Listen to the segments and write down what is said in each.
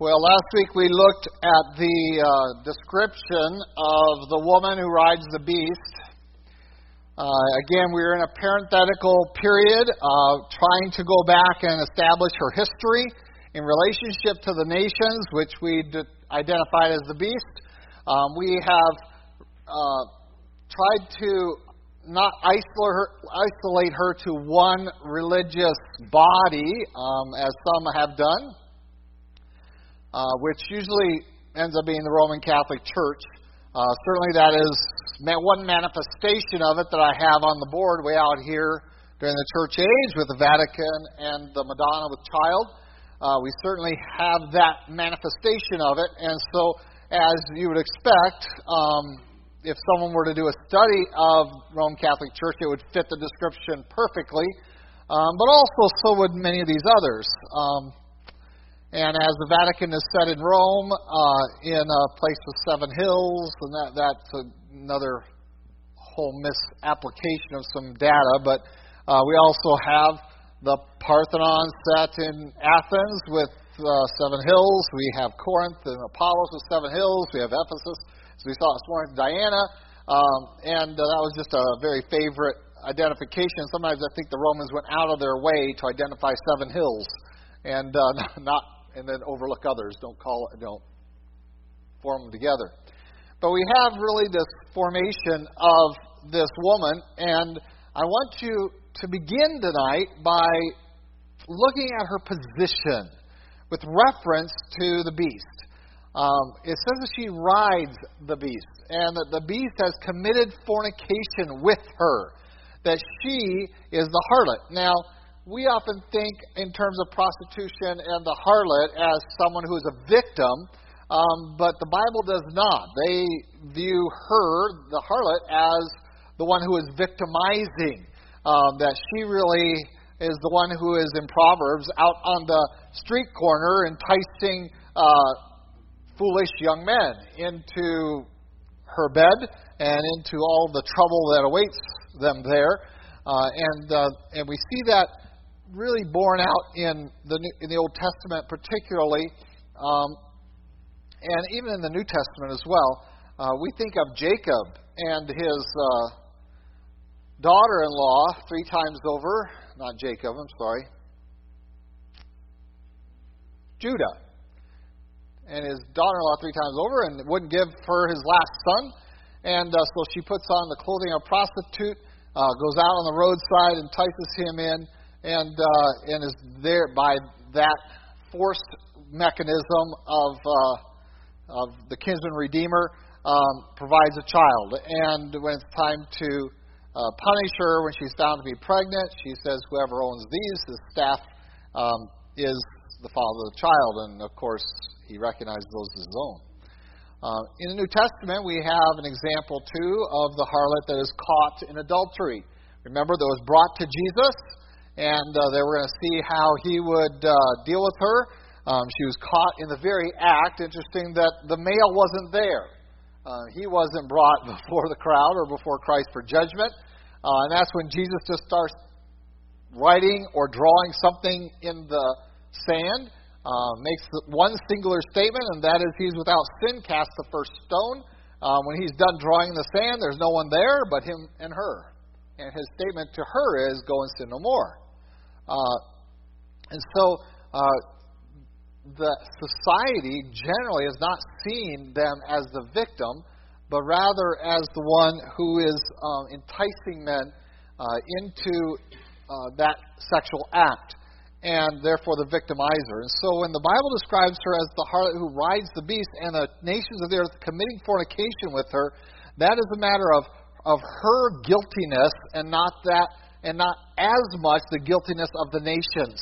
Well, last week we looked at the uh, description of the woman who rides the beast. Uh, again, we are in a parenthetical period, uh, trying to go back and establish her history in relationship to the nations, which we d- identified as the beast. Um, we have uh, tried to not isolate her, isolate her to one religious body, um, as some have done uh, which usually ends up being the Roman Catholic Church. Uh, certainly, that is one manifestation of it that I have on the board way out here during the church age with the Vatican and the Madonna with Child. Uh, we certainly have that manifestation of it, and so as you would expect, um, if someone were to do a study of Roman Catholic Church, it would fit the description perfectly. Um, but also, so would many of these others. Um, and as the Vatican is set in Rome, uh, in a place with seven hills, and that, that's another whole misapplication of some data. But uh, we also have the Parthenon set in Athens with uh, seven hills. We have Corinth and Apollos with seven hills. We have Ephesus, as we saw this morning, Diana. Um, and uh, that was just a very favorite identification. Sometimes I think the Romans went out of their way to identify seven hills and uh, not and then overlook others. Don't call don't form them together. But we have really this formation of this woman, and I want you to begin tonight by looking at her position with reference to the beast. Um, it says that she rides the beast, and that the beast has committed fornication with her, that she is the harlot. Now, we often think in terms of prostitution and the harlot as someone who is a victim, um, but the Bible does not. They view her, the harlot, as the one who is victimizing. Um, that she really is the one who is in Proverbs out on the street corner enticing uh, foolish young men into her bed and into all the trouble that awaits them there. Uh, and uh, and we see that really borne out in the in the Old Testament, particularly, um, and even in the New Testament as well. Uh, we think of Jacob and his uh, daughter-in-law three times over. Not Jacob. I'm sorry. Judah and his daughter-in-law three times over, and wouldn't give her his last son. And uh, so she puts on the clothing of a prostitute, uh, goes out on the roadside, entices him in and uh, and is there by that forced mechanism of uh, of the kinsman redeemer um, provides a child. And when it's time to uh, punish her when she's found to be pregnant, she says, "Whoever owns these, the staff, um, is the father of the child." And of course, he recognizes those as his own. Uh, in the New Testament, we have an example too of the harlot that is caught in adultery. Remember, that was brought to Jesus and uh, they were going to see how he would uh, deal with her. Um, she was caught in the very act. Interesting that the male wasn't there. Uh, he wasn't brought before the crowd or before Christ for judgment. Uh, and that's when Jesus just starts writing or drawing something in the sand, uh, makes one singular statement, and that is, He's without sin, cast the first stone. Uh, when he's done drawing in the sand, there's no one there but him and her. And his statement to her is, Go and sin no more. Uh, and so uh, the society generally has not seen them as the victim, but rather as the one who is um, enticing men uh, into uh, that sexual act, and therefore the victimizer. And so when the Bible describes her as the harlot who rides the beast and the nations of the earth committing fornication with her, that is a matter of, of her guiltiness and not that and not as much the guiltiness of the nations.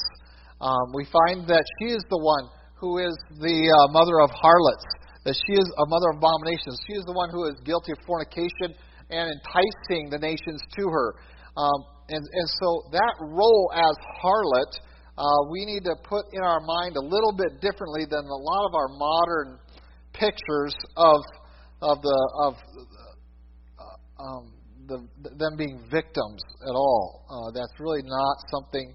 Um, we find that she is the one who is the uh, mother of harlots, that she is a mother of abominations. She is the one who is guilty of fornication and enticing the nations to her. Um, and, and so that role as harlot, uh, we need to put in our mind a little bit differently than a lot of our modern pictures of of the of um, the, them being victims at all. Uh, that's really not something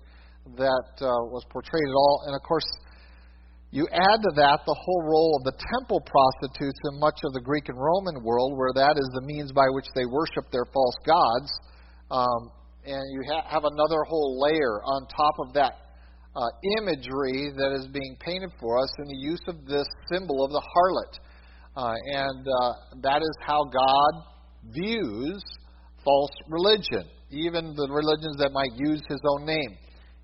that uh, was portrayed at all. And of course, You add to that the whole role of the temple prostitutes in much of the Greek and Roman world, where that is the means by which they worship their false gods. Um, and you ha- have another whole layer on top of that uh, imagery that is being painted for us in the use of this symbol of the harlot. Uh, and uh, that is how God views false religion, even the religions that might use his own name.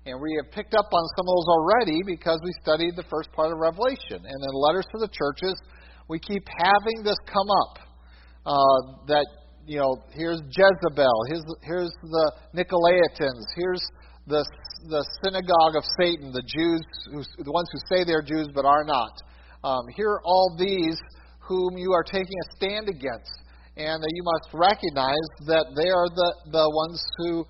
And we have picked up on some of those already because we studied the first part of Revelation. And in letters to the churches, we keep having this come up. Uh, that, you know, here's Jezebel, here's, here's the Nicolaitans, here's the, the synagogue of Satan, the Jews, who, the ones who say they're Jews but are not. Um, here are all these whom you are taking a stand against. And that you must recognize that they are the, the ones who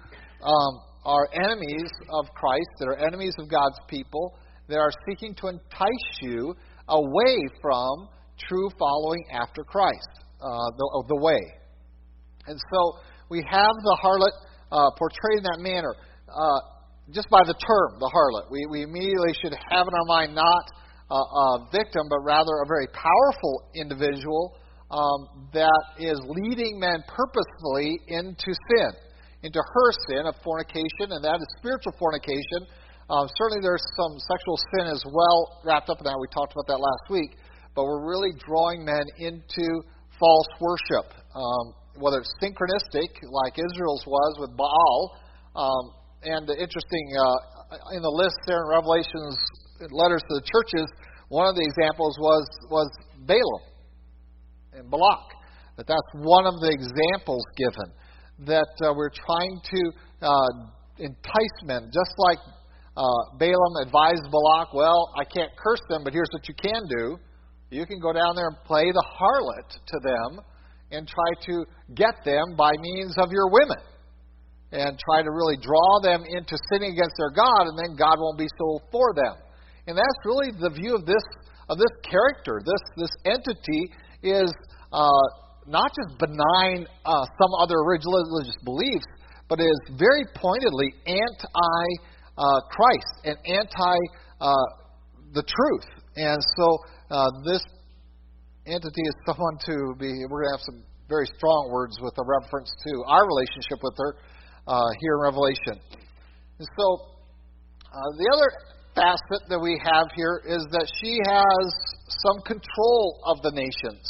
um, are enemies of Christ, that are enemies of God's people, that are seeking to entice you away from true following after Christ, uh, the, the way. And so we have the harlot uh, portrayed in that manner. Uh, just by the term, the harlot, we, we immediately should have in our mind not a, a victim, but rather a very powerful individual um, that is leading men purposefully into sin into her sin of fornication, and that is spiritual fornication. Um, certainly, there's some sexual sin as well wrapped up in that. We talked about that last week. But we're really drawing men into false worship, um, whether it's synchronistic, like Israel's was with Baal. Um, and the interesting, uh, in the list there in Revelation's letters to the churches, one of the examples was, was Balaam and Balak. That that's one of the examples given that uh, we're trying to uh, entice men, just like uh, Balaam advised Balak, well, I can't curse them, but here's what you can do. You can go down there and play the harlot to them and try to get them by means of your women and try to really draw them into sinning against their God, and then God won't be so for them. And that's really the view of this of this character. This this entity is uh, not just benign uh, some other religious beliefs, but is very pointedly anti uh, Christ and anti uh, the truth. And so uh, this entity is someone to be, we're going to have some very strong words with a reference to our relationship with her uh, here in Revelation. And so the other facet that we have here is that she has some control of the nations.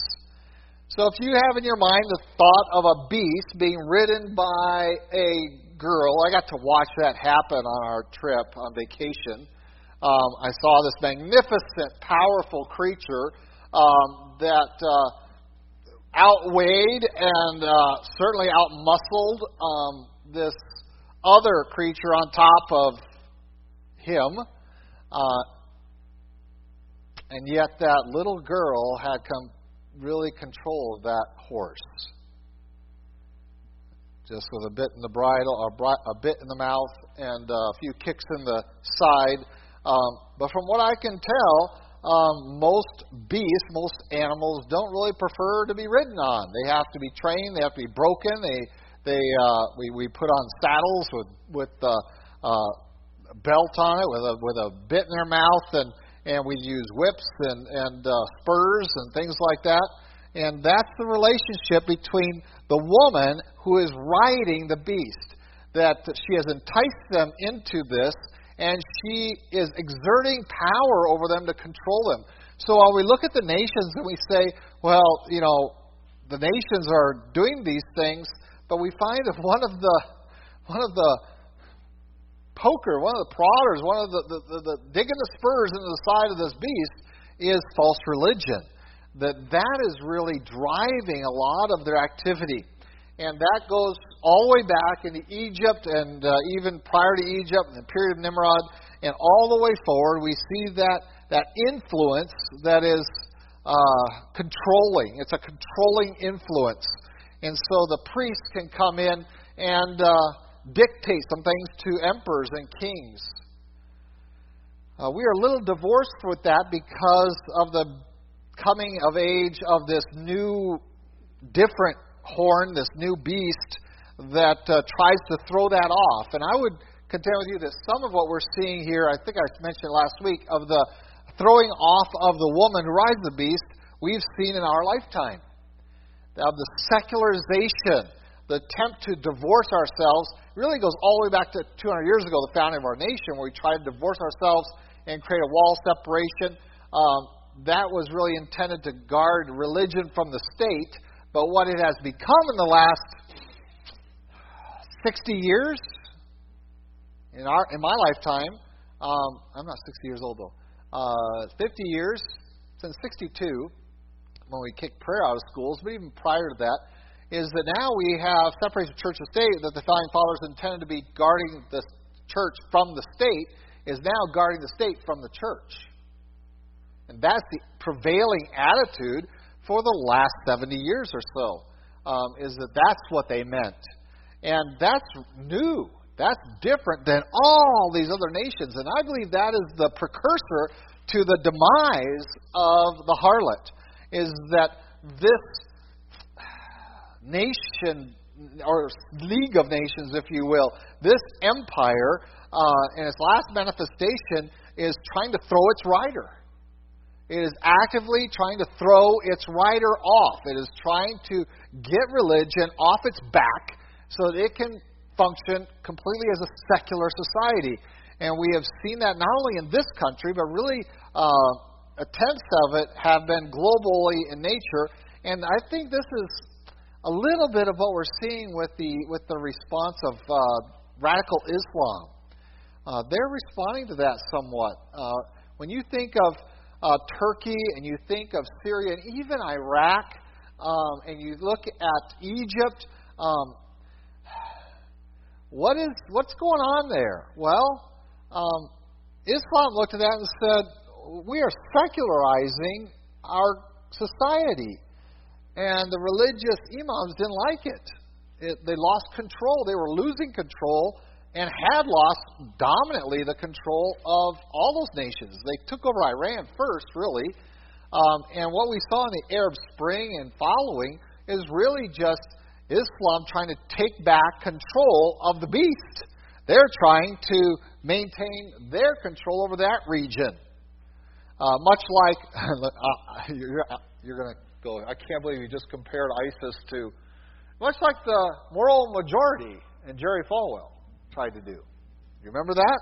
So if you have in your mind the thought of a beast being ridden by a girl, I got to watch that happen on our trip on vacation. Um, I saw this magnificent, powerful creature um, that uh, outweighed and uh, certainly outmuscled um, this other creature on top of him. Uh, and yet, that little girl had come really control of that horse. Just with a bit in the bridle, a bit in the mouth, and a few kicks in the side. Um, but from what I can tell, um, most beasts, most animals don't really prefer to be ridden on. They have to be trained. They have to be broken. They, they, uh, we, we put on saddles with with uh, uh, belt on it, with a with a bit in their mouth, and and we use whips and, and uh, spurs and things like that. And that's the relationship between the woman who is riding the beast, that she has enticed them into this, and she is exerting power over them to control them. So while we look at the nations and we say, well, you know, the nations are doing these things, but we find that one of the one of the poker, one of the prodders, one of the, the, the, the digging the spurs into the side of this beast is false religion. That that is really driving a lot of their activity. And that goes all the way back into Egypt and uh, even prior to Egypt, in the period of Nimrod, and all the way forward, we see that, that influence that is uh, controlling. It's a controlling influence. And so the priest can come in and uh, dictate some things to emperors and kings. Uh, we are a little divorced with that because of the coming of age of this new, different horn, this new beast that uh, tries to throw that off. And I would contend with you that some of what we're seeing here, I think I mentioned last week, of the throwing off of the woman who rides the beast we've seen in our lifetime. Of the secularization, the attempt to divorce ourselves, really goes all the way back to 200 years ago, the founding of our nation, where we tried to divorce ourselves and create a wall separation. Um, that was really intended to guard religion from the state. But what it has become in the last 60 years, in our in my lifetime, um, I'm not 60 years old though. Uh, 50 years since 62, when we kicked prayer out of schools, but even prior to that, is that now we have separation of church and state that the founding fathers intended to be guarding the church from the state is now guarding the state from the church. And that's the prevailing attitude for the last 70 years or so, um, is that that's what they meant. And that's new. That's different than all these other nations. And I believe that is the precursor to the demise of the harlot, is that this nation, or League of Nations, if you will, this empire, uh, in its last manifestation, is trying to throw its rider. It is actively trying to throw its rider off. It is trying to get religion off its back so that it can function completely as a secular society. And we have seen that not only in this country, but really uh, attempts of it have been globally in nature. And I think this is a little bit of what we're seeing with the with the response of uh, radical Islam. Uh, they're responding to that somewhat. Uh, when you think of uh, Turkey and you think of Syria and even Iraq, um, and you look at Egypt, um, what is what's going on there? Well, um, Islam looked at that and said, "We are secularizing our society," and the religious imams didn't like it. it they lost control. They were losing control and had lost dominantly the control of all those nations. They took over Iran first, really, um, and what we saw in the Arab Spring and following is really just Islam trying to take back control of the beast. They're trying to maintain their control over that region. Uh, much like, uh, you're, you're going to go, I can't believe you just compared ISIS to, much like the moral majority and Jerry Falwell tried to do. You remember that?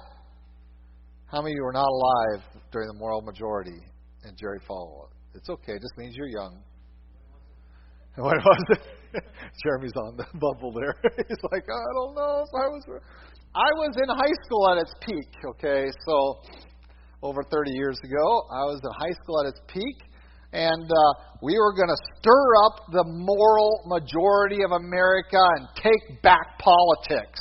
How many of you were not alive during the moral majority and Jerry Falwell? It's okay, it just means you're young. What was it? Jeremy's on the bubble there. He's like, I don't know if I was. I was in high school at its peak. Okay, so over 30 years ago, I was in high school at its peak, and uh, we were going to stir up the moral majority of America and take back politics.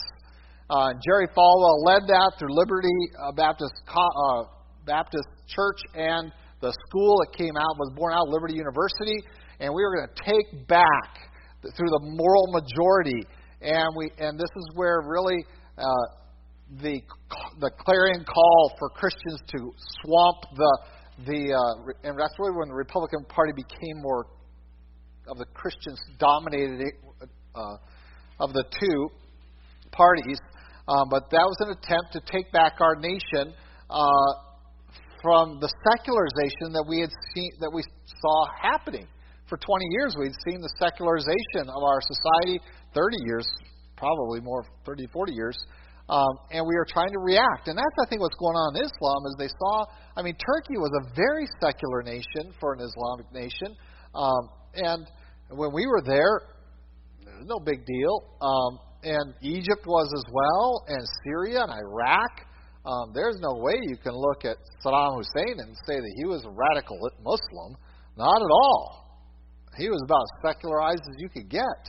Uh, Jerry Falwell led that through Liberty uh, Baptist uh, Baptist Church and the school that came out was born out Liberty University, and we were going to take back through the moral majority. And we and this is where really uh, the the clarion call for Christians to swamp the the uh, and that's really when the Republican Party became more of the Christians dominated uh, of the two parties. Um, but that was an attempt to take back our nation uh, from the secularization that we had seen that we saw happening for 20 years we'd seen the secularization of our society, 30 years, probably more, 30, 40 years, um, and we are trying to react. And that's, I think, what's going on in Islam is they saw, I mean, Turkey was a very secular nation for an Islamic nation, um, and when we were there, was no big deal. Um, and Egypt was as well, and Syria and Iraq. Um, there's no way you can look at Saddam Hussein and say that he was a radical Muslim. Not at all. He was about as secularized as you could get.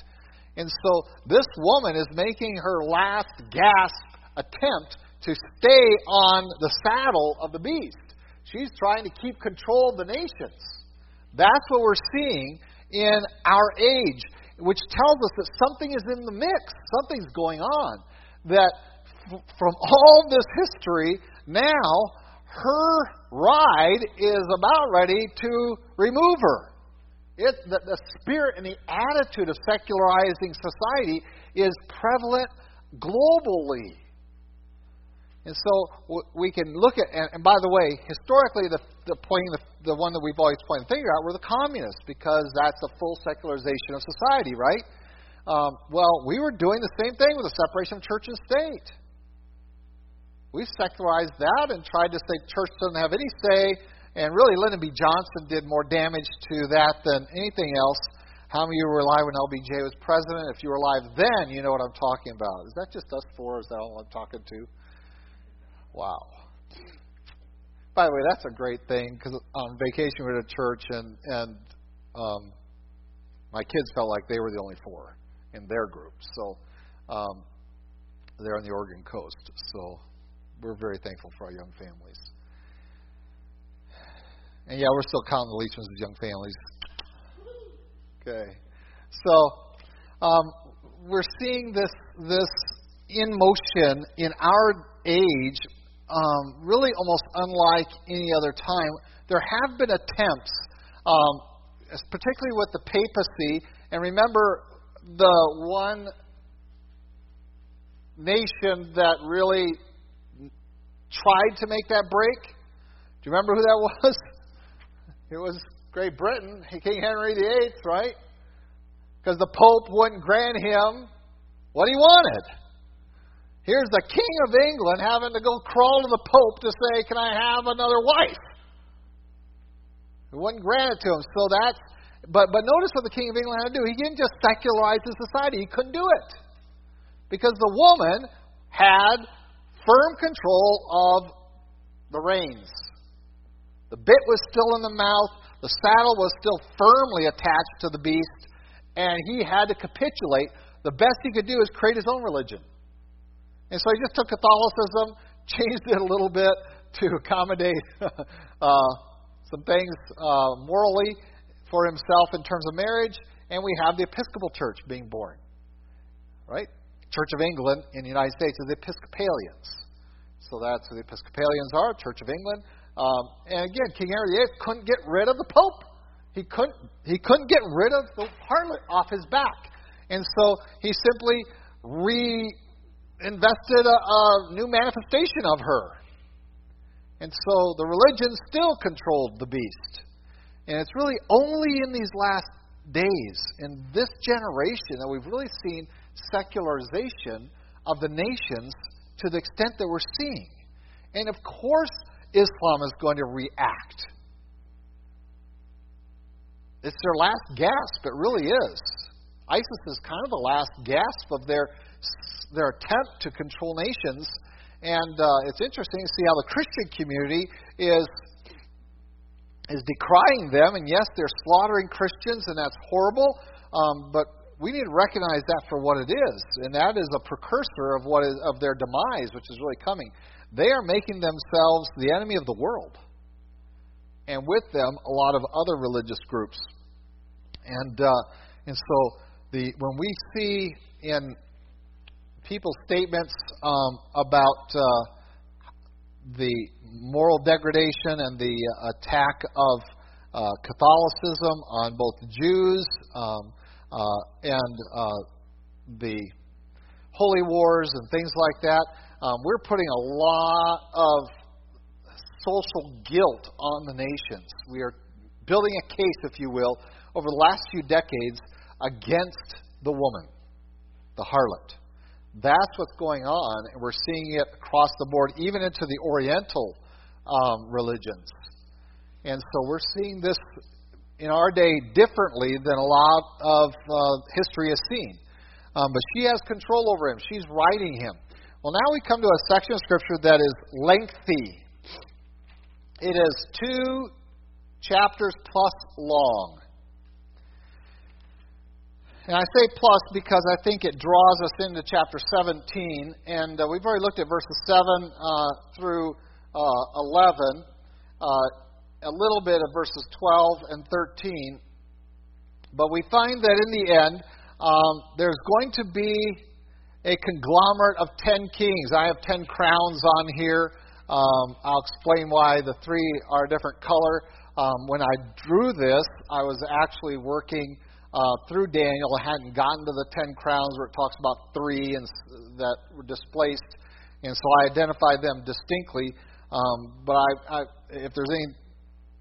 And so this woman is making her last gasp attempt to stay on the saddle of the beast. She's trying to keep control of the nations. That's what we're seeing in our age, which tells us that something is in the mix, something's going on. That f- from all this history, now her ride is about ready to remove her. It, the, the spirit and the attitude of secularizing society is prevalent globally. And so we can look at, and, by the way, historically, the, the pointing the, the one that we've always pointed the finger at were the communists because that's a full secularization of society, right? Um, well, we were doing the same thing with the separation of church and state. We secularized that and tried to say church doesn't have any say, and really Lyndon B. Johnson did more damage to that than anything else. How many of you were alive when LBJ was president? If you were alive then, you know what I'm talking about. Is that just us four? Is that all I'm talking to? Wow. By the way, that's a great thing because on vacation we were at a church and and um, my kids felt like they were the only four in their group. So um, they're on the Oregon coast. So we're very thankful for our young families. And yeah, we're still counting the Leachmans as young families. Okay. So um, we're seeing this this in motion in our age um, really almost unlike any other time. There have been attempts, um, particularly with the papacy, and remember the one nation that really tried to make that break. Do you remember who that was? It was Great Britain, King Henry VIII, right? Because the Pope wouldn't grant him what he wanted. Here's the King of England having to go crawl to the Pope to say, Can I have another wife? It wasn't granted to him. So that's, but, but notice what the King of England had to do. He didn't just secularize his society, he couldn't do it. Because the woman had firm control of the reins. The bit was still in the mouth, the saddle was still firmly attached to the beast, and he had to capitulate. The best he could do is create his own religion. And so he just took Catholicism, changed it a little bit to accommodate uh, some things uh, morally for himself in terms of marriage, and we have the Episcopal Church being born. Right? Church of England in the United States is the Episcopalians. So that's who the Episcopalians are, Church of England. Um, and again, King Henry VIII couldn't get rid of the Pope. He couldn't, he couldn't get rid of the harlot off his back. And so he simply re invested a, a new manifestation of her. And so the religion still controlled the beast. And it's really only in these last days, in this generation, that we've really seen secularization of the nations to the extent that we're seeing. And of course, Islam is going to react. It's their last gasp, it really is. ISIS is kind of the last gasp of their their attempt to control nations. And uh, it's interesting to see how the Christian community is is decrying them. And yes, they're slaughtering Christians, and that's horrible. Um, but we need to recognize that for what it is, and that is a precursor of what is of their demise, which is really coming. They are making themselves the enemy of the world, and with them a lot of other religious groups. And uh, and so the when we see in people's statements um, about uh, the moral degradation and the attack of uh, Catholicism on both Jews um, uh, and uh, the holy wars and things like that. Um, we're putting a lot of social guilt on the nations. We are building a case, if you will, over the last few decades against the woman, the harlot. That's what's going on, and we're seeing it across the board, even into the Oriental um, religions. And so we're seeing this in our day differently than a lot of uh, history has seen. Um, but she has control over him, she's riding him. Well, now we come to a section of Scripture that is lengthy. It is two chapters plus long. And I say plus because I think it draws us into chapter 17. And uh, we've already looked at verses 7 uh, through uh, 11, uh, a little bit of verses 12 and 13. But we find that in the end, um, there's going to be a conglomerate of 10 kings. I have 10 crowns on here. Um, I'll explain why the three are a different color. Um, when I drew this, I was actually working uh, through Daniel. hadn't gotten to the ten crowns where it talks about three and that were displaced and so I identified them distinctly. Um, but I, I, if there's any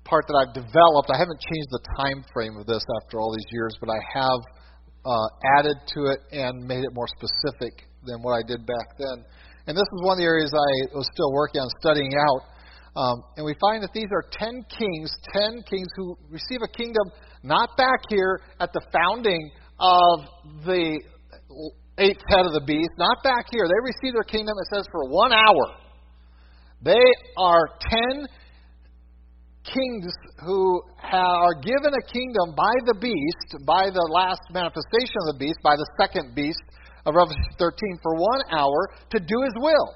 part that I've developed, I haven't changed the time frame of this after all these years, but I have uh, added to it and made it more specific than what I did back then. And this is one of the areas I was still working on studying out. Um, and we find that these are ten kings, ten kings who receive a kingdom not back here at the founding of the eighth head of the beast, not back here. They receive their kingdom, it says, for one hour. They are ten kings who are given a kingdom by the beast, by the last manifestation of the beast, by the second beast of Revelation 13, for one hour to do his will.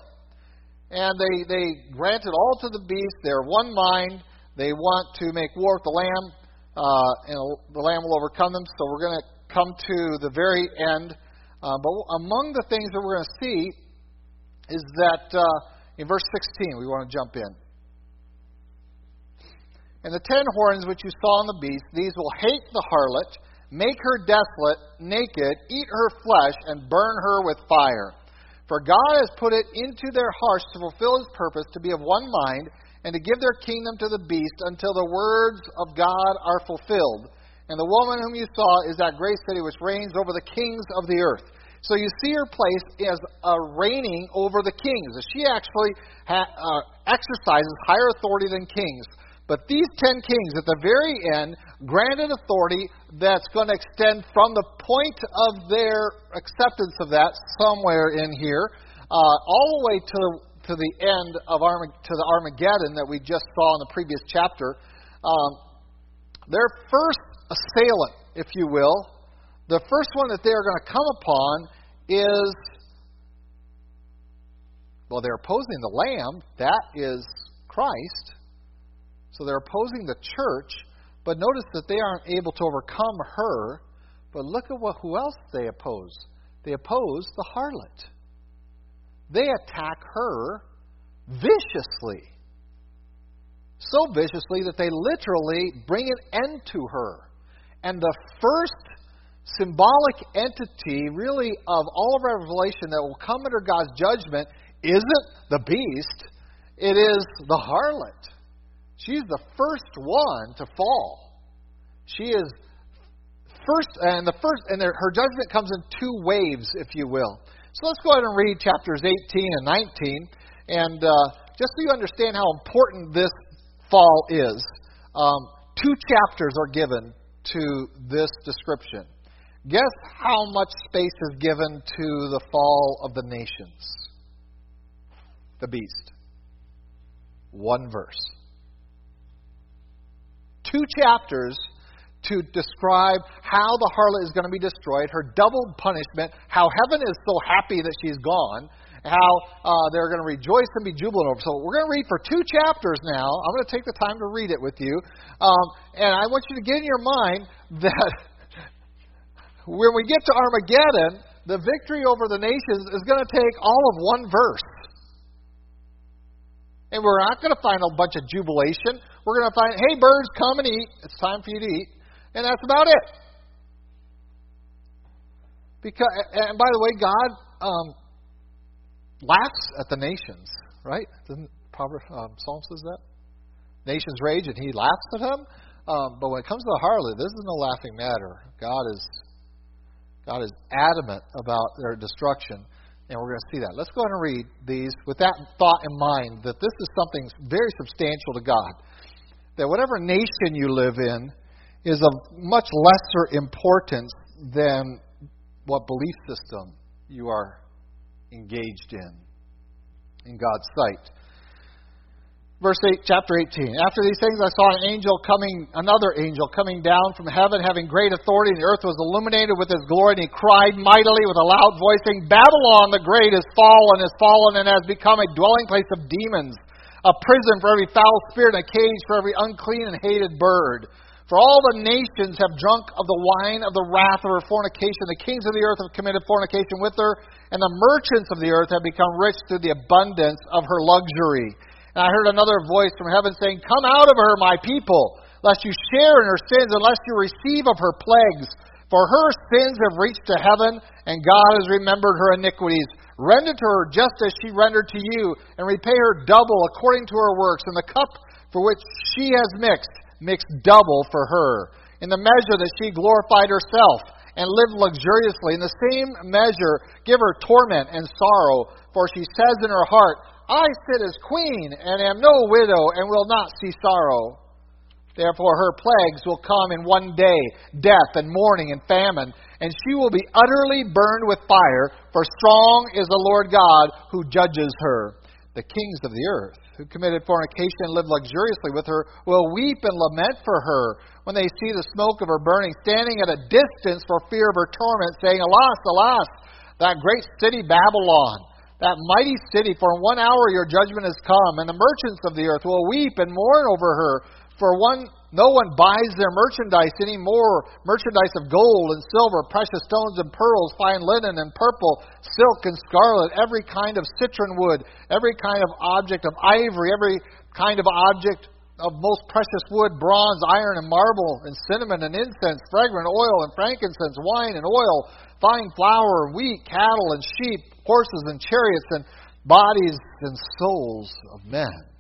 And they, they grant it all to the beast. They're one mind. They want to make war with the Lamb, uh, and the Lamb will overcome them. So we're going to come to the very end. Uh, but among the things that we're going to see is that uh, in verse 16, we want to jump in. And the ten horns which you saw on the beast, these will hate the harlot, make her desolate, naked, eat her flesh, and burn her with fire. For God has put it into their hearts to fulfill his purpose, to be of one mind, and to give their kingdom to the beast until the words of God are fulfilled. And the woman whom you saw is that great city which reigns over the kings of the earth. So you see her place as a reigning over the kings. She actually ha- uh, exercises higher authority than kings. But these ten kings at the very end granted authority that's going to extend from the point of their acceptance of that, somewhere in here, uh, all the way to, to the end of Armag- to the Armageddon that we just saw in the previous chapter. Um, their first assailant, if you will, the first one that they are going to come upon is well, they're opposing the Lamb. That is Christ. So they're opposing the church, but notice that they aren't able to overcome her. But look at what, who else they oppose. They oppose the harlot. They attack her viciously. So viciously that they literally bring an end to her. And the first symbolic entity, really, of all of Revelation that will come under God's judgment isn't the beast, it is the harlot. She's the first one to fall. She is first, and the first, and her judgment comes in two waves, if you will. So let's go ahead and read chapters 18 and 19, and uh, just so you understand how important this fall is, um, two chapters are given to this description. Guess how much space is given to the fall of the nations? The beast. One verse two chapters to describe how the harlot is going to be destroyed, her double punishment, how heaven is so happy that she's gone, how uh, they're going to rejoice and be jubilant over. So we're going to read for two chapters now. I'm going to take the time to read it with you, um, and I want you to get in your mind that when we get to Armageddon, the victory over the nations is going to take all of one verse. And we're not going to find a bunch of jubilation. We're going to find, hey, birds, come and eat. It's time for you to eat. And that's about it. Because, and by the way, God um, laughs at the nations, right? Doesn't Proverbs, um, Psalm says that? Nations rage and he laughs at them. Um, but when it comes to the harlot, this is no laughing matter. God is God is adamant about their destruction and we're going to see that. Let's go ahead and read these with that thought in mind that this is something very substantial to God. That whatever nation you live in is of much lesser importance than what belief system you are engaged in in God's sight verse 8, chapter 18. After these things, I saw an angel coming, another angel coming down from heaven, having great authority, and the earth was illuminated with his glory. And he cried mightily with a loud voice, saying, Babylon the great is fallen, is fallen, and has become a dwelling place of demons, a prison for every foul spirit, and a cage for every unclean and hated bird. For all the nations have drunk of the wine of the wrath of her fornication. The kings of the earth have committed fornication with her, and the merchants of the earth have become rich through the abundance of her luxury. And I heard another voice from heaven saying, Come out of her, my people, lest you share in her sins, and lest you receive of her plagues. For her sins have reached to heaven, and God has remembered her iniquities. Render to her just as she rendered to you, and repay her double according to her works. And the cup for which she has mixed, mix double for her. In the measure that she glorified herself and lived luxuriously, in the same measure give her torment and sorrow. For she says in her heart, I sit as queen, and am no widow, and will not see sorrow. Therefore, her plagues will come in one day death and mourning and famine, and she will be utterly burned with fire, for strong is the Lord God who judges her. The kings of the earth, who committed fornication and lived luxuriously with her, will weep and lament for her when they see the smoke of her burning, standing at a distance for fear of her torment, saying, Alas, alas, that great city Babylon that mighty city, for in one hour your judgment has come, and the merchants of the earth will weep and mourn over her. For one, no one buys their merchandise any more merchandise of gold and silver, precious stones and pearls, fine linen and purple, silk and scarlet, every kind of citron wood, every kind of object of ivory, every kind of object of most precious wood, bronze, iron, and marble, and cinnamon and incense, fragrant oil and frankincense, wine and oil, fine flour, wheat, cattle and sheep, horses and chariots, and bodies and souls of men.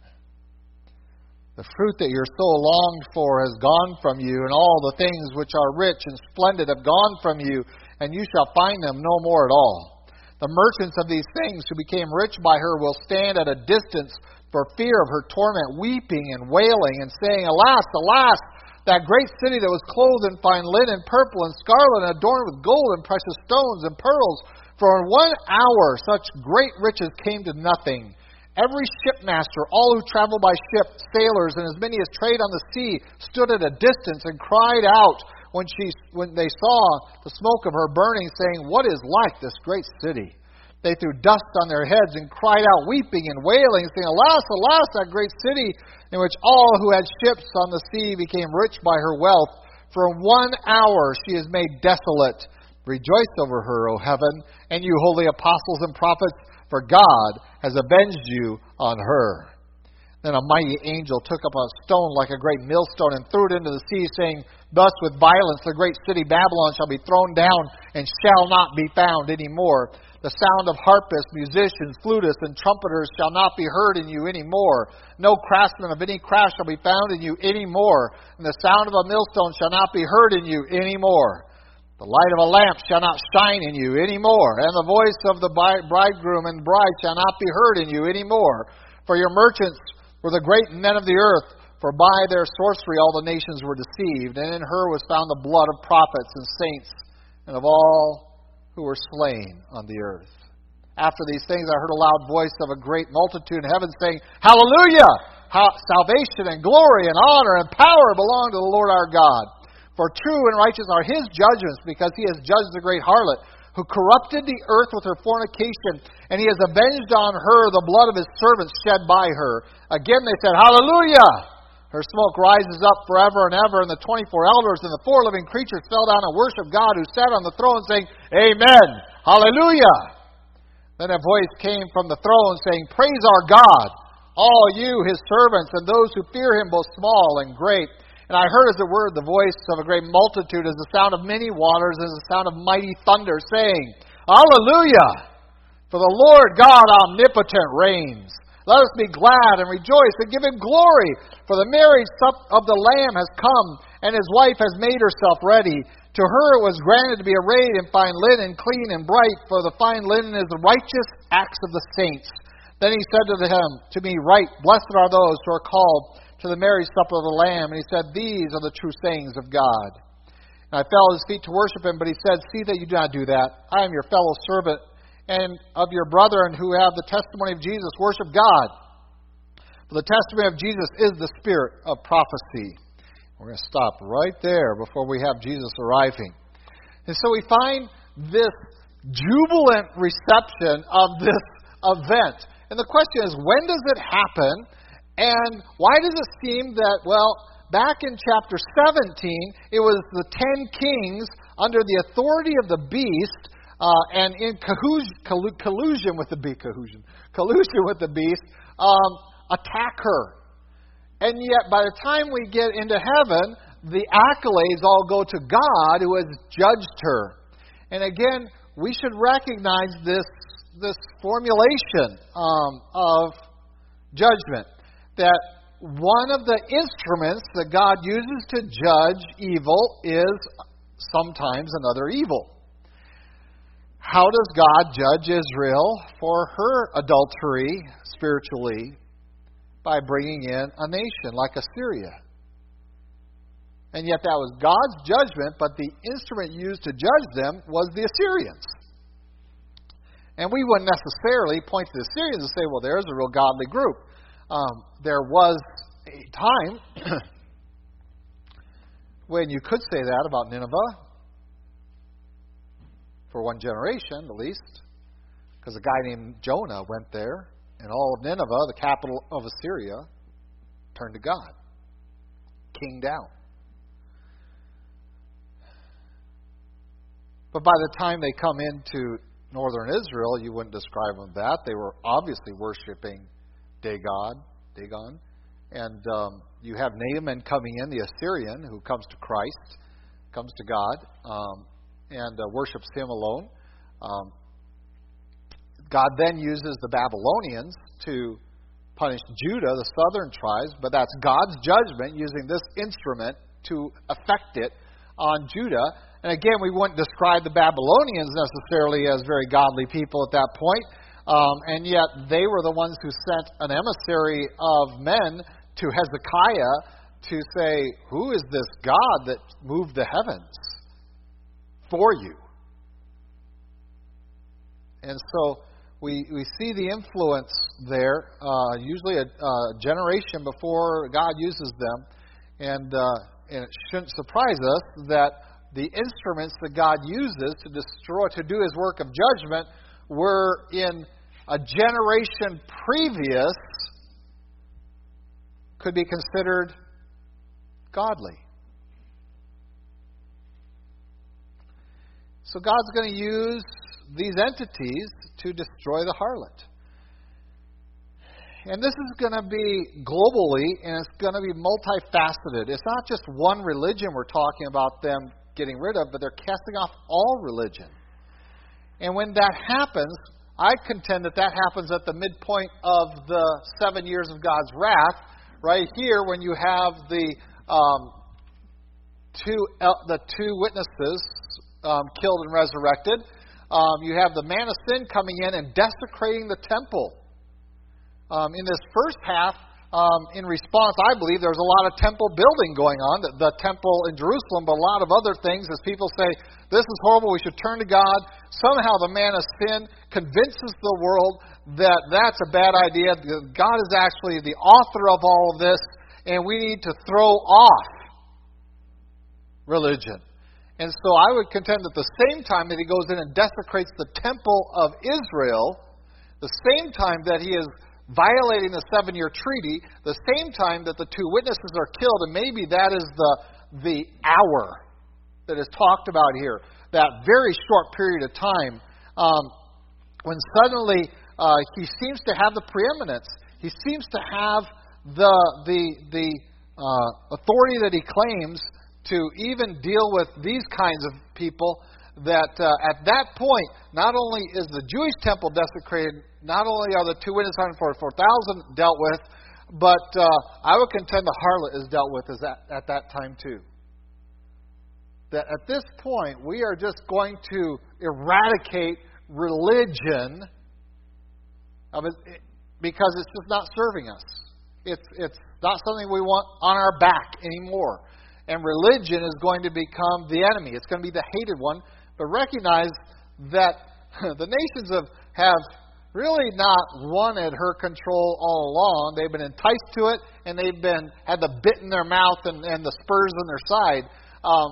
The fruit that your soul longed for has gone from you, and all the things which are rich and splendid have gone from you, and you shall find them no more at all. The merchants of these things who became rich by her will stand at a distance for fear of her torment, weeping and wailing, and saying, Alas, alas, that great city that was clothed in fine linen, purple and scarlet, and adorned with gold and precious stones and pearls. For in one hour such great riches came to nothing. Every shipmaster, all who travel by ship, sailors, and as many as trade on the sea, stood at a distance and cried out when, she, when they saw the smoke of her burning, saying, What is like this great city? They threw dust on their heads and cried out, weeping and wailing, saying, Alas, alas, that great city in which all who had ships on the sea became rich by her wealth. For one hour she is made desolate. Rejoice over her, O heaven, and you holy apostles and prophets for God has avenged you on her. Then a mighty angel took up a stone like a great millstone and threw it into the sea, saying, Thus with violence the great city Babylon shall be thrown down and shall not be found any more. The sound of harpists, musicians, flutists, and trumpeters shall not be heard in you any more. No craftsman of any craft shall be found in you any more. And the sound of a millstone shall not be heard in you any more. The light of a lamp shall not shine in you any more, and the voice of the bridegroom and bride shall not be heard in you any more. For your merchants were the great men of the earth, for by their sorcery all the nations were deceived, and in her was found the blood of prophets and saints, and of all who were slain on the earth. After these things I heard a loud voice of a great multitude in heaven saying, Hallelujah! salvation and glory and honor and power belong to the Lord our God. For true and righteous are his judgments, because he has judged the great harlot, who corrupted the earth with her fornication, and he has avenged on her the blood of his servants shed by her. Again they said, Hallelujah! Her smoke rises up forever and ever, and the twenty four elders and the four living creatures fell down and worshiped God who sat on the throne, saying, Amen! Hallelujah! Then a voice came from the throne saying, Praise our God, all you, his servants, and those who fear him, both small and great. And I heard as it were the voice of a great multitude, as the sound of many waters, as the sound of mighty thunder, saying, Alleluia! For the Lord God omnipotent reigns. Let us be glad and rejoice and give him glory, for the marriage of the Lamb has come, and his wife has made herself ready. To her it was granted to be arrayed in fine linen, clean and bright, for the fine linen is the righteous acts of the saints. Then he said to him, To me, right, blessed are those who are called to the marriage supper of the Lamb, and he said, These are the true sayings of God. And I fell at his feet to worship him, but he said, See that you do not do that. I am your fellow servant and of your brethren who have the testimony of Jesus. Worship God. For the testimony of Jesus is the spirit of prophecy. We're going to stop right there before we have Jesus arriving. And so we find this jubilant reception of this event. And the question is, when does it happen? And why does it seem that, well, back in chapter 17, it was the ten kings under the authority of the beast uh, and in collusion, with the beast, collusion, collusion with the beast, um, attack her. And yet, by the time we get into heaven, the accolades all go to God who has judged her. And again, we should recognize this this formulation um, of judgment that one of the instruments that God uses to judge evil is sometimes another evil. How does God judge Israel for her adultery spiritually? By bringing in a nation like Assyria. And yet that was God's judgment, but the instrument used to judge them was the Assyrians. And we wouldn't necessarily point to the Assyrians and say, well, there's a real godly group. Um, there was a time when you could say that about Nineveh, for one generation at least, because a guy named Jonah went there, and all of Nineveh, the capital of Assyria, turned to God, kinged out. But by the time they come into northern Israel, you wouldn't describe them that. They were obviously worshiping Dagon, Dagon. And um, you have Naaman coming in, the Assyrian, who comes to Christ, comes to God, um, and uh, worships him alone. Um, God then uses the Babylonians to punish Judah, the southern tribes, but that's God's judgment using this instrument to affect it on Judah. And again, we wouldn't describe the Babylonians necessarily as very godly people at that point. Um, and yet, they were the ones who sent an emissary of men to Hezekiah to say, Who is this God that moved the heavens for you? And so we, we see the influence there, uh, usually a, a, generation before God uses them. And, uh, and it shouldn't surprise us that the instruments that God uses to destroy, to do his work of judgment, were in a generation previous could be considered godly. So God's going to use these entities to destroy the harlot. And this is going to be globally, and it's going to be multifaceted. It's not just one religion we're talking about them getting rid of, but they're casting off all religion. And when that happens, I contend that that happens at the midpoint of the seven years of God's wrath. Right here, when you have the um, two el- the two witnesses um, killed and resurrected, um, you have the man of sin coming in and desecrating the temple. Um, in this first half, um, in response, I believe there's a lot of temple building going on, the, the temple in Jerusalem, but a lot of other things as people say, this is horrible, we should turn to God. Somehow the man of sin convinces the world that that's a bad idea. God is actually the author of all of this, and we need to throw off religion. And so I would contend that the same time that he goes in and desecrates the temple of Israel, the same time that he is violating the seven year treaty, the same time that the two witnesses are killed, and maybe that is the, the hour that is talked about here, that very short period of time, um, when suddenly uh, he seems to have the preeminence. He seems to have the, the, the uh, authority that he claims to even deal with these kinds of people that uh, at that point, not only is the Jewish temple desecrated, not only are the two witnesses 144,000 dealt with, but uh, I would contend the harlot is dealt with as at, at that time too. That at this point, we are just going to eradicate religion because it's just not serving us. It's, it's not something we want on our back anymore. And religion is going to become the enemy. It's going to be the hated one but recognize that the nations have, have really not wanted her control all along. They've been enticed to it, and they've been had the bit in their mouth and, and the spurs in their side, um,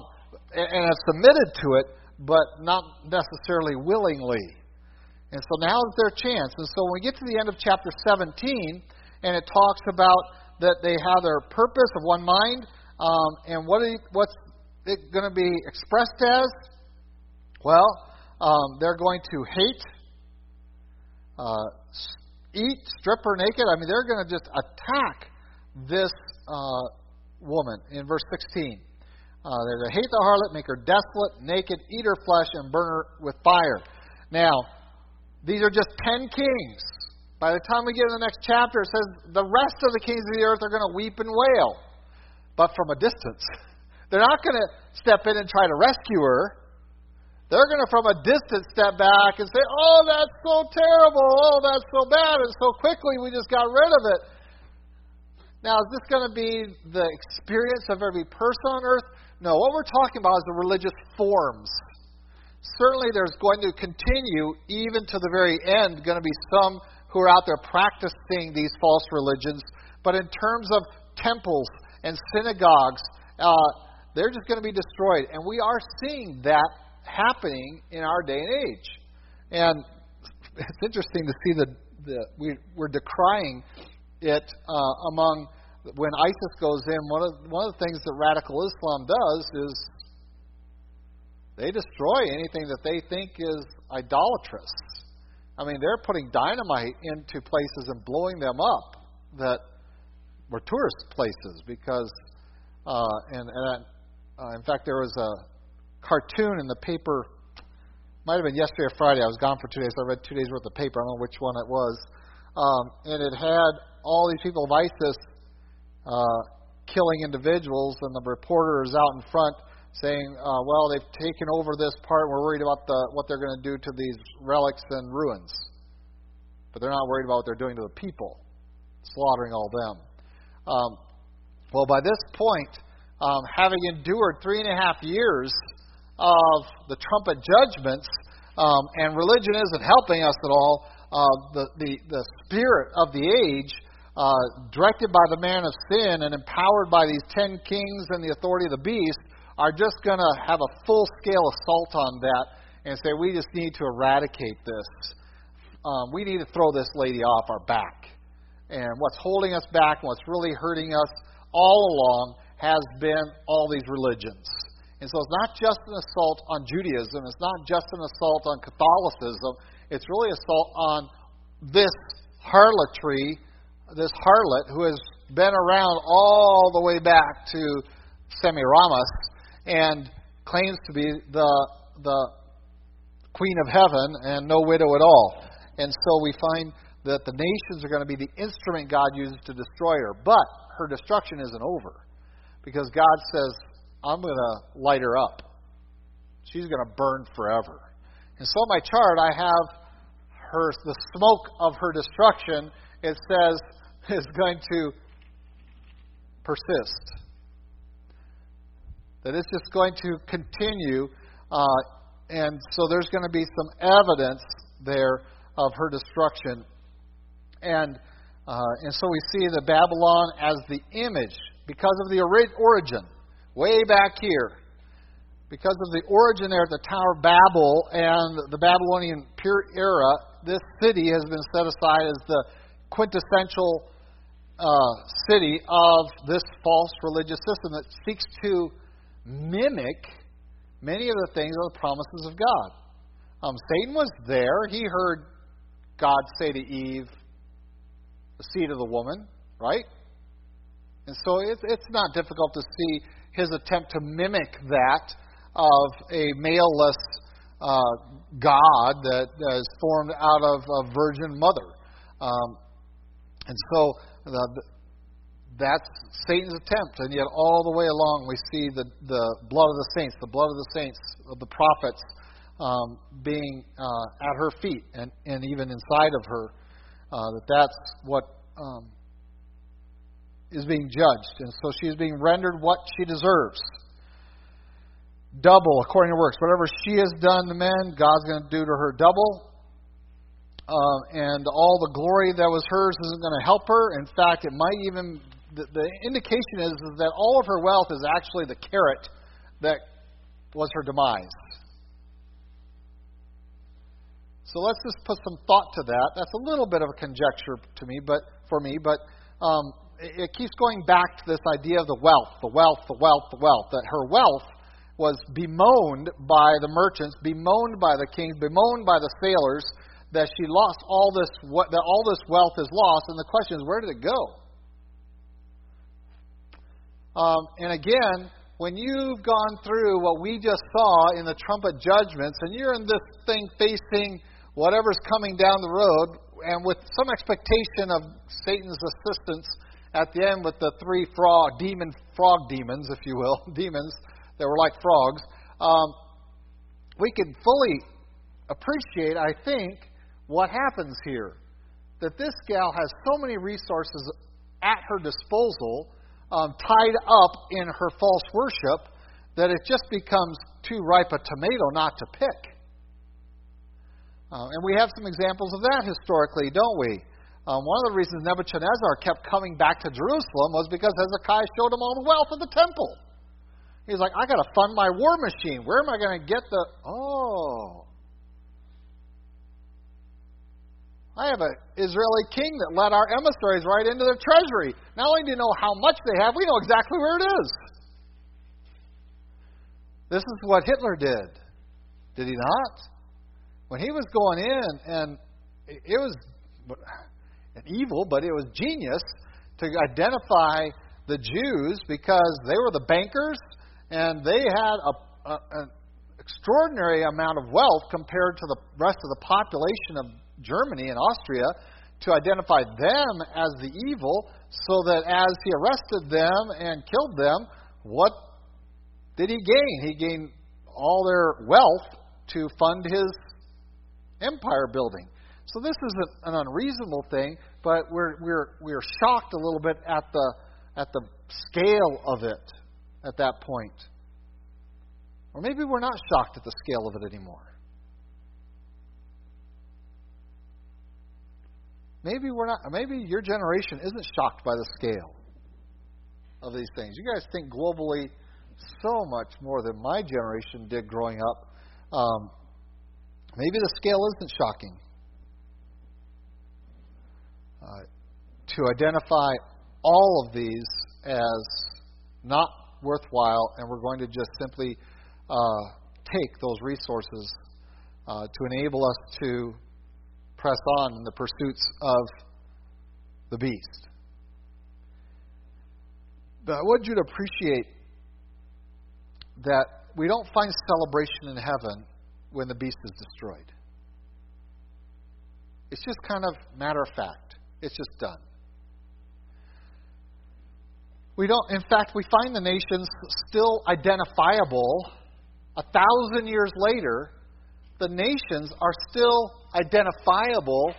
and, and have submitted to it, but not necessarily willingly. And so now is their chance. And so when we get to the end of chapter 17, and it talks about that they have their purpose of one mind, um, and what are, what's it going to be expressed as? Well, um, they're going to hate, uh, eat, strip her naked. I mean, they're going to just attack this uh, woman in verse 16. Uh, they're going to hate the harlot, make her desolate, naked, eat her flesh, and burn her with fire. Now, these are just ten kings. By the time we get to the next chapter, it says the rest of the kings of the earth are going to weep and wail, but from a distance. They're not going to step in and try to rescue her. They're going to, from a distance, step back and say, Oh, that's so terrible. Oh, that's so bad. And so quickly we just got rid of it. Now, is this going to be the experience of every person on earth? No. What we're talking about is the religious forms. Certainly, there's going to continue, even to the very end, going to be some who are out there practicing these false religions. But in terms of temples and synagogues, uh, they're just going to be destroyed. And we are seeing that happening in our day and age. And it's interesting to see the, the we, we're decrying it uh, among when ISIS goes in. One of one of the things that radical Islam does is they destroy anything that they think is idolatrous. I mean, they're putting dynamite into places and blowing them up that were tourist places because, uh, and, and uh, in fact, there was a cartoon in the paper. Might have been yesterday or Friday. I was gone for two days. So I read two days worth of paper. I don't know which one it was. Um, and it had all these people of ISIS uh, killing individuals, and the reporter is out in front saying, uh, "Well, they've taken over this part. We're worried about the, what they're going to do to these relics and ruins, but they're not worried about what they're doing to the people, slaughtering all them." Um, well, by this point, um, having endured three and a half years of the trumpet judgments, um, and religion isn't helping us at all. Uh, the, the, the spirit of the age, uh, directed by the man of sin and empowered by these ten kings and the authority of the beast, are just going to have a full scale assault on that and say, we just need to eradicate this. Um, we need to throw this lady off our back. And what's holding us back, what's really hurting us all along, has been all these religions. And so it's not just an assault on Judaism, it's not just an assault on Catholicism, it's really assault on this harlotry, this harlot who has been around all the way back to Semiramis and claims to be the the queen of heaven and no widow at all. And so we find that the nations are going to be the instrument God uses to destroy her. But her destruction isn't over. Because God says, I'm going to light her up. She's going to burn forever. And so in my chart, I have her, the smoke of her destruction, it says, is going to persist. That it's just going to continue. Uh, and so there's going to be some evidence there of her destruction. And, uh, and so we see the Babylon as the image because of the origin, way back here, because of the origin there at the Tower of Babel and the Babylonian era, this city has been set aside as the quintessential uh, city of this false religious system that seeks to mimic many of the things of the promises of God. Um, Satan was there. He heard God say to Eve, the seed of the woman, right? And so it's, it's not difficult to see his attempt to mimic that of a maleless uh, God that is formed out of a virgin mother. Um, and so the, that's Satan's attempt. And yet, all the way along, we see the, the blood of the saints, the blood of the saints, of the prophets, um, being uh, at her feet and, and even inside of her. Uh, that that's what um, is being judged. And so she is being rendered what she deserves. Double, according to works. Whatever she has done to men, God's going to do to her double. Uh, and all the glory that was hers isn't going to help her. In fact, it might even, the, the indication is, is that all of her wealth is actually the carrot that was her demise. So let's just put some thought to that. That's a little bit of a conjecture to me, but for me, but um, it keeps going back to this idea of the wealth, the wealth, the wealth, the wealth. That her wealth was bemoaned by the merchants, bemoaned by the kings, bemoaned by the sailors, that she lost all this, that all this wealth is lost. And the question is, where did it go? Um, and again, when you've gone through what we just saw in the trumpet judgments, and you're in this thing facing whatever's coming down the road, and with some expectation of Satan's assistance at the end with the three frog demon frog demons, if you will, demons that were like frogs. Um, we can fully appreciate, I think, what happens here. That this gal has so many resources at her disposal, um, tied up in her false worship, that it just becomes too ripe a tomato not to pick. Uh, and we have some examples of that historically, don't we? Um, one of the reasons Nebuchadnezzar kept coming back to Jerusalem was because Hezekiah showed him all the wealth of the temple. He's like, I got to fund my war machine. Where am I going to get the. Oh. I have an Israeli king that led our emissaries right into their treasury. Not only do you know how much they have, we know exactly where it is. This is what Hitler did. Did he not? When he was going in, and it was an evil, but it was genius to identify the Jews because they were the bankers and they had a, a, an extraordinary amount of wealth compared to the rest of the population of Germany and Austria to identify them as the evil so that as he arrested them and killed them, what did he gain? He gained all their wealth to fund his empire building. So this isn't an unreasonable thing, but we're we're we're shocked a little bit at the at the scale of it at that point. Or maybe we're not shocked at the scale of it anymore. Maybe we're not maybe your generation isn't shocked by the scale of these things. You guys think globally so much more than my generation did growing up. Um, maybe the scale isn't shocking. To identify all of these as not worthwhile, and we're going to just simply uh, take those resources uh, to enable us to press on in the pursuits of the beast. But I want you to appreciate that we don't find celebration in heaven when the beast is destroyed. It's just kind of matter of fact. It's just done. We don't, in fact, we find the nations still identifiable. A thousand years later, the nations are still identifiable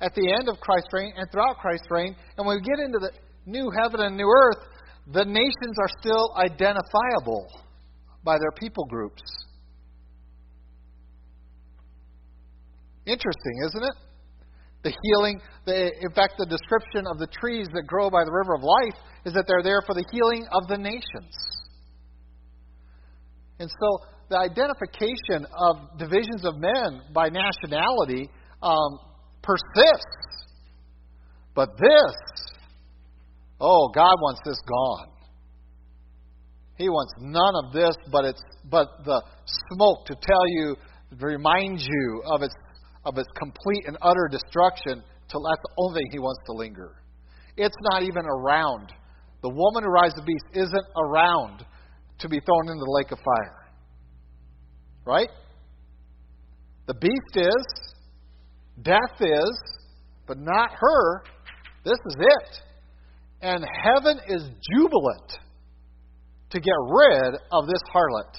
at the end of Christ's reign and throughout Christ's reign. And when we get into the new heaven and new earth, the nations are still identifiable by their people groups. Interesting, isn't it? The healing, the, in fact, the description of the trees that grow by the river of life is that they're there for the healing of the nations. And so the identification of divisions of men by nationality um, persists. But this, oh, God wants this gone. He wants none of this, but it's but the smoke to tell you, to remind you of its of its complete and utter destruction, till that's the only thing he wants to linger. It's not even around. The woman who rides the beast isn't around to be thrown into the lake of fire. Right? The beast is, death is, but not her. This is it. And heaven is jubilant to get rid of this harlot.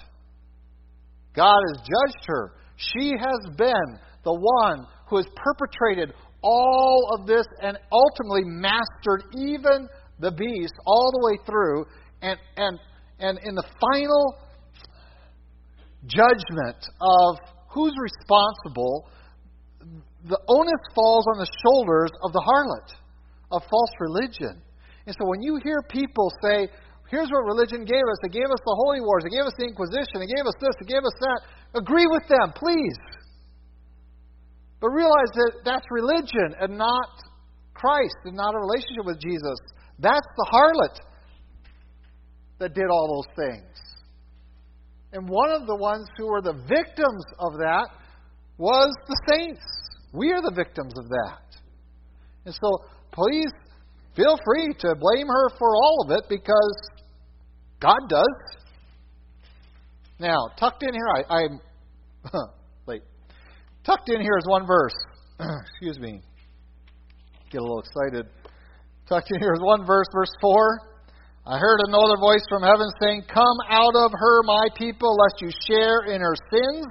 God has judged her. She has been the one who has perpetrated all of this and ultimately mastered even the beast all the way through. And, and, and in the final judgment of who's responsible, the onus falls on the shoulders of the harlot of false religion. And so when you hear people say, here's what religion gave us, they gave us the holy wars, they gave us the Inquisition, they gave us this, they gave us that, agree with them, please. But realize that that's religion and not Christ and not a relationship with Jesus. That's the harlot that did all those things. And one of the ones who were the victims of that was the saints. We are the victims of that. And so please feel free to blame her for all of it because God does. Now, tucked in here, I, I'm tucked in here is one verse. Excuse me. Get a little excited. Tucked in here is one verse, verse 4. I heard another voice from heaven saying, Come out of her, my people, lest you share in her sins,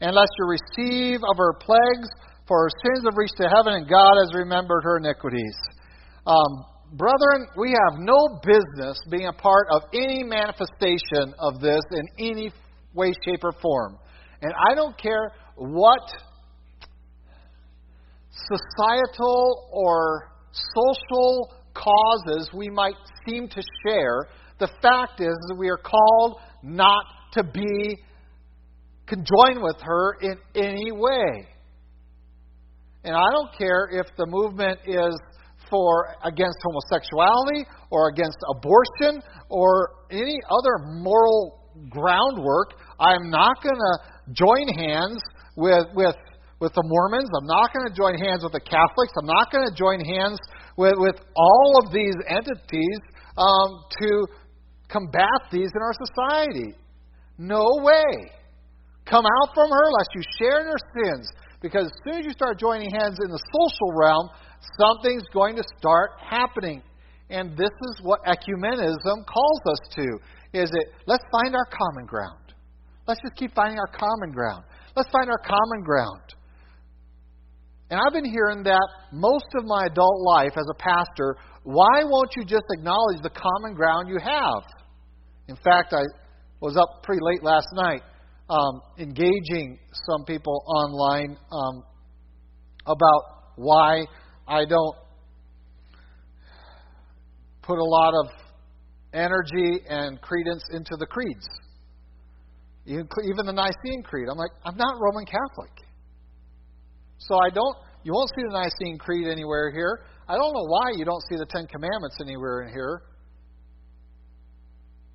and lest you receive of her plagues, for her sins have reached to heaven, and God has remembered her iniquities. Um, brethren, we have no business being a part of any manifestation of this in any way, shape, or form. And I don't care what societal or social causes we might seem to share, the fact is that we are called not to be conjoined with her in any way. And I don't care if the movement is for against homosexuality or against abortion or any other moral groundwork. I'm not going to join hands with with with the Mormons. I'm not going to join hands with the Catholics. I'm not going to join hands with, with all of these entities um, to combat these in our society. No way. Come out from her lest you share in her sins. Because as soon as you start joining hands in the social realm, something's going to start happening. And this is what ecumenism calls us to. Is it let's find our common ground. Let's just keep finding our common ground. Let's find our common ground. And I've been hearing that most of my adult life as a pastor. Why won't you just acknowledge the common ground you have? In fact, I was up pretty late last night um, engaging some people online um, about why I don't put a lot of energy and credence into the creeds. Even the Nicene Creed. I'm like, I'm not Roman Catholic. So I don't, you won't see the Nicene Creed anywhere here. I don't know why you don't see the Ten Commandments anywhere in here.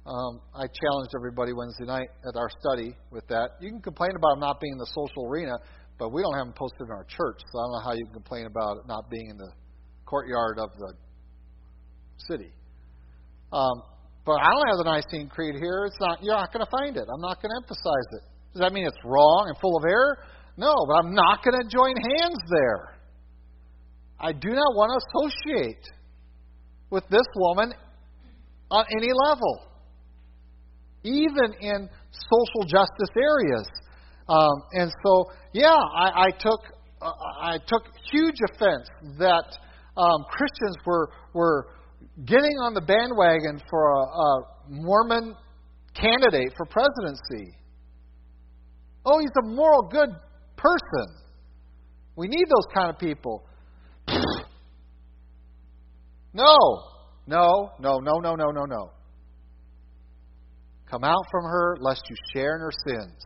Um, I challenged everybody Wednesday night at our study with that. You can complain about them not being in the social arena, but we don't have them posted in our church, so I don't know how you can complain about it not being in the courtyard of the city. Um, but I don't have the Nicene Creed here. It's not. You're not going to find it. I'm not going to emphasize it. Does that mean it's wrong and full of error? No, but I'm not going to join hands there. I do not want to associate with this woman on any level, even in social justice areas. Um, and so, yeah, I, I took uh, I took huge offense that um, Christians were were getting on the bandwagon for a, a Mormon candidate for presidency. Oh, he's a moral good person. We need those kind of people. No, no, no, no, no, no, no, no. Come out from her, lest you share in her sins.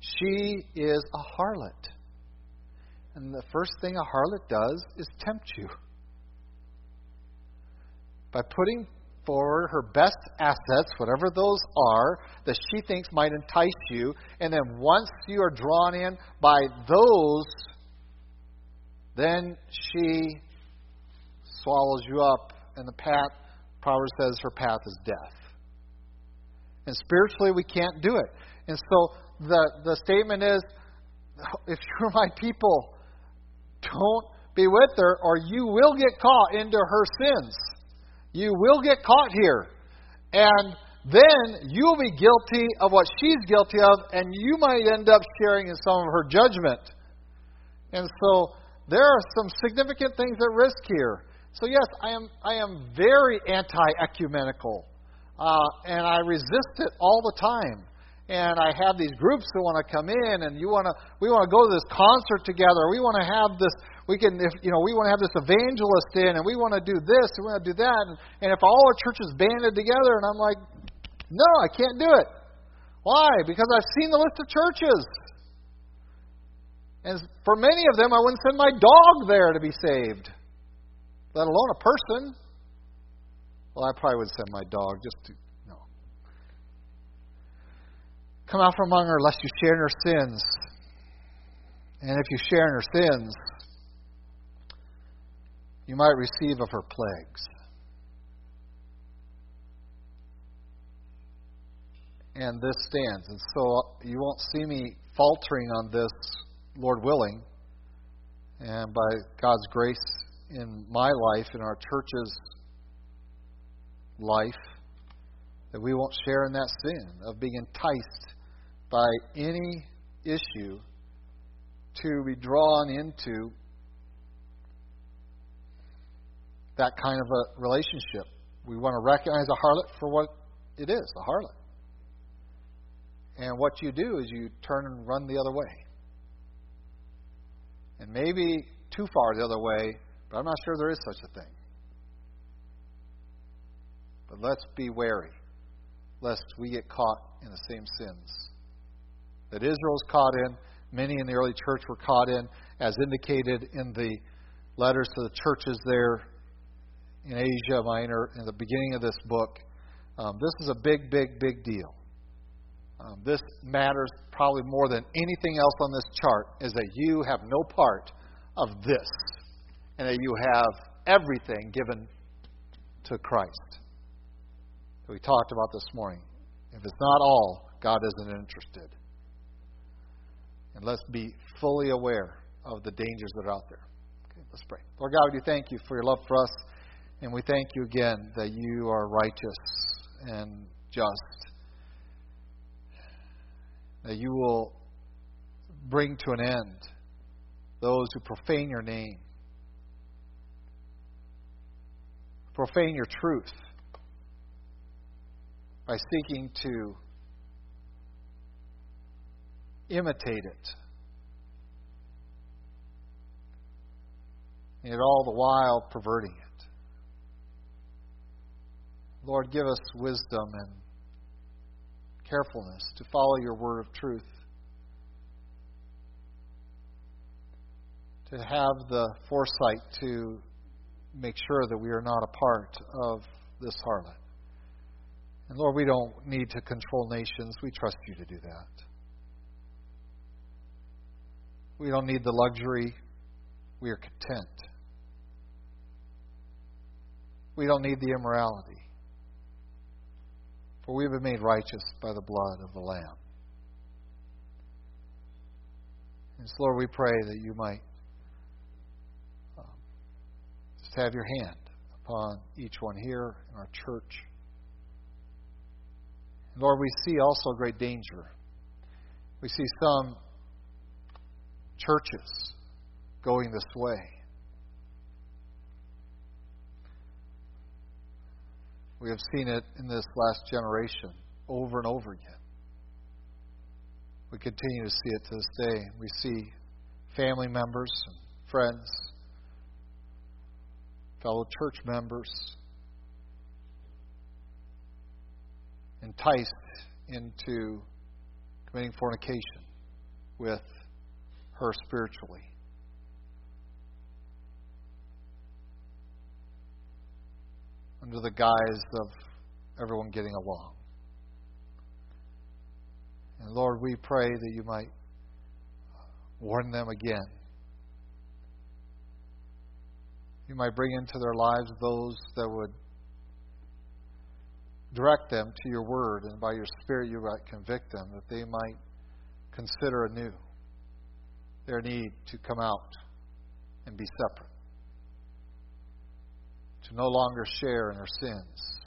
She is a harlot. And the first thing a harlot does is tempt you by putting forward her best assets, whatever those are, that she thinks might entice you. And then once you are drawn in by those, then she swallows you up. And the path, Proverbs says her path is death. And spiritually, we can't do it. And so the, the statement is if you're my people, don't be with her, or you will get caught into her sins. You will get caught here. And then you'll be guilty of what she's guilty of, and you might end up sharing in some of her judgment. And so there are some significant things at risk here. So yes, I am I am very anti-ecumenical, uh, and I resist it all the time. And I have these groups that want to come in, and you want to we want to go to this concert together. We want to have this we can, if you know, we want to have this evangelist in, and we want to do this, and we want to do that, and, and if all our churches banded together, and I'm like, no, I can't do it. Why? Because I've seen the list of churches, and for many of them, I wouldn't send my dog there to be saved, let alone a person. Well, I probably would send my dog just to no. Come out from among her, lest you share in her sins. And if you share in her sins, you might receive of her plagues. And this stands. And so uh, you won't see me faltering on this Lord willing, and by God's grace in my life, in our church's life, that we won't share in that sin of being enticed by any issue to be drawn into that kind of a relationship. We want to recognize a harlot for what it is a harlot. And what you do is you turn and run the other way. And maybe too far the other way, but I'm not sure there is such a thing. But let's be wary lest we get caught in the same sins that Israel's caught in, many in the early church were caught in, as indicated in the letters to the churches there in Asia Minor in the beginning of this book. Um, this is a big, big, big deal. Um, this matters probably more than anything else on this chart is that you have no part of this and that you have everything given to Christ that we talked about this morning. If it's not all, God isn't interested. And let's be fully aware of the dangers that are out there. Okay, let's pray. Lord God, we thank you for your love for us. And we thank you again that you are righteous and just. That you will bring to an end those who profane your name, profane your truth by seeking to imitate it. And all the while perverting it. Lord, give us wisdom and carefulness to follow your word of truth. To have the foresight to make sure that we are not a part of this harlot. And Lord, we don't need to control nations. We trust you to do that. We don't need the luxury. We are content. We don't need the immorality. For we have been made righteous by the blood of the Lamb. And so, Lord, we pray that you might um, just have your hand upon each one here in our church. And Lord, we see also great danger. We see some churches going this way. We have seen it in this last generation over and over again. We continue to see it to this day. We see family members friends, fellow church members enticed into committing fornication with her spiritually. Under the guise of everyone getting along. And Lord, we pray that you might warn them again. You might bring into their lives those that would direct them to your word, and by your Spirit you might convict them that they might consider anew their need to come out and be separate, no longer share in her sins,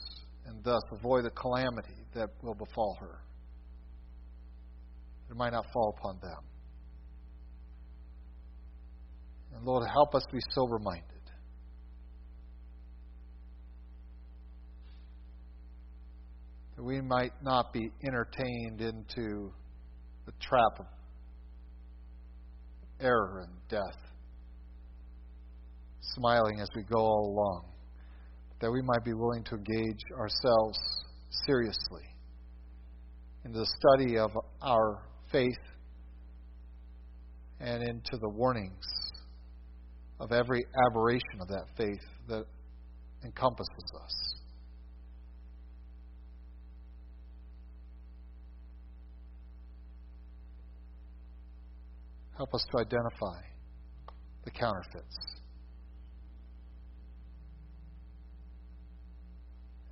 and thus avoid the calamity that will befall her. It might not fall upon them. And Lord, help us be sober minded. That we might not be entertained into the trap of error and death, smiling as we go all along, that we might be willing to engage ourselves seriously in the study of our faith and into the warnings of every aberration of that faith that encompasses us. Help us to identify the counterfeits.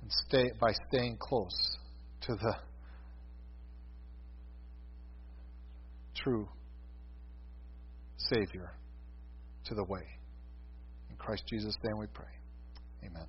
And stay by staying close to the true Savior to the way. In Christ Jesus' name we pray. Amen.